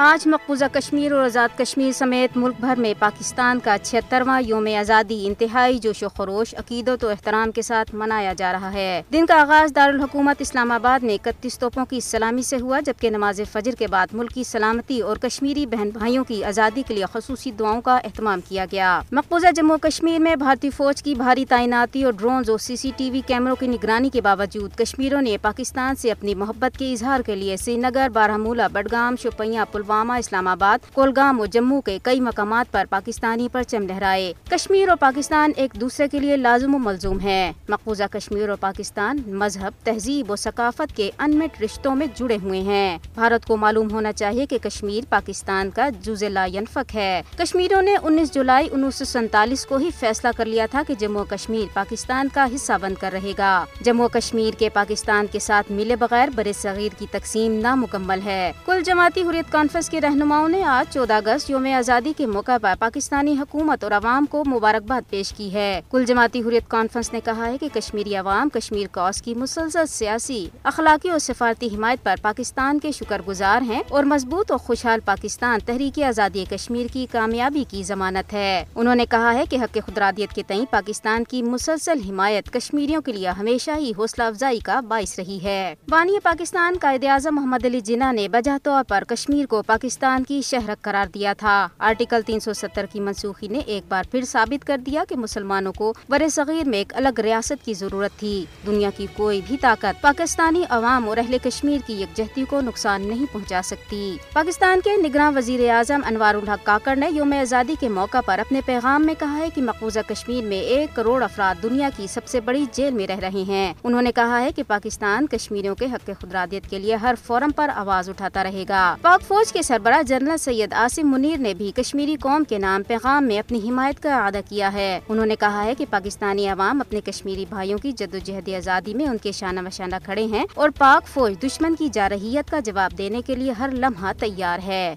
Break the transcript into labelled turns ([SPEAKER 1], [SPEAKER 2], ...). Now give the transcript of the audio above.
[SPEAKER 1] آج مقبوضہ کشمیر اور آزاد کشمیر سمیت ملک بھر میں پاکستان کا چھہترواں یوم آزادی انتہائی جوش و خروش، عقیدت و احترام کے ساتھ منایا جا رہا ہے۔ دن کا آغاز دارالحکومت اسلام آباد میں اکتیس توپوں کی سلامی سے ہوا، جبکہ نماز فجر کے بعد ملک کی سلامتی اور کشمیری بہن بھائیوں کی آزادی کے لیے خصوصی دعاؤں کا اہتمام کیا گیا۔ مقبوضہ جموں کشمیر میں بھارتی فوج کی بھاری تعیناتی اور ڈرونز اور سی سی ٹی وی کیمروں کی نگرانی کے باوجود کشمیروں نے پاکستان سے اپنی محبت کے اظہار کے لیے سری نگر، بارہمولہ، بڈگام، شوپیاں پلوامہ اسلام آباد، کولگام اور جموں کے کئی مقامات پر پاکستانی پرچم لہرائے۔ کشمیر اور پاکستان ایک دوسرے کے لیے لازم و ملزوم ہے مقبوضہ کشمیر اور پاکستان مذہب، تہذیب و ثقافت کے انمٹ رشتوں میں جڑے ہوئے ہیں۔ بھارت کو معلوم ہونا چاہیے کہ کشمیر پاکستان کا جز لا ینفق ہے۔ کشمیروں نے انیس جولائی انیس سو سینتالیس کو ہی فیصلہ کر لیا تھا کہ جموں کشمیر پاکستان کا حصہ بن کر رہے گا۔ جموں کشمیر کے پاکستان کے ساتھ ملے بغیر بر صغیر کی تقسیم نامکمل ہے۔ کل جماعتی حریت کانفرنس کے رہنماؤں نے آج چودہ اگست یوم آزادی کے موقع پر پاکستانی حکومت اور عوام کو مبارکباد پیش کی ہے۔ کل جماعتی حریت کانفرنس نے کہا ہے کہ کشمیری عوام، کشمیر کاس کی مسلسل سیاسی، اخلاقی اور سفارتی حمایت پر پاکستان کے شکر گزار ہیں اور مضبوط اور خوشحال پاکستان تحریک آزادی کشمیر کی کامیابی کی ضمانت ہے۔ انہوں نے کہا ہے کہ حق خدرادیت کے تئیں پاکستان کی مسلسل حمایت کشمیریوں کے لیے ہمیشہ ہی حوصلہ افزائی کا باعث رہی ہے۔ بانی پاکستان قائد اعظم محمد علی جناح نے بجہ طور پر کشمیر کو پاکستان کی شہرک قرار دیا تھا۔ آرٹیکل تین سو ستر کی منسوخی نے ایک بار پھر ثابت کر دیا کہ مسلمانوں کو بر صغیر میں ایک الگ ریاست کی ضرورت تھی۔ دنیا کی کوئی بھی طاقت پاکستانی عوام اور اہل کشمیر کی یکجہتی کو نقصان نہیں پہنچا سکتی۔ پاکستان کے نگراں وزیر اعظم انوار الحق کاکڑ نے یوم آزادی کے موقع پر اپنے پیغام میں کہا ہے کہ مقبوضہ کشمیر میں ایک کروڑ افراد دنیا کی سب سے بڑی جیل میں رہ رہے ہیں۔ انہوں نے کہا ہے کہ پاکستان کشمیریوں کے حق خدرادیت کے لیے ہر فورم پر آواز اٹھاتا رہے گا۔ پاک فوج کے سربراہ جنرل سید آصم منیر نے بھی کشمیری قوم کے نام پیغام میں اپنی حمایت کا اعادہ کیا ہے۔ انہوں نے کہا ہے کہ پاکستانی عوام اپنے کشمیری بھائیوں کی جد و جہد آزادی میں ان کے شانہ بشانہ کھڑے ہیں اور پاک فوج دشمن کی جارحیت کا جواب دینے کے لیے ہر لمحہ تیار ہے۔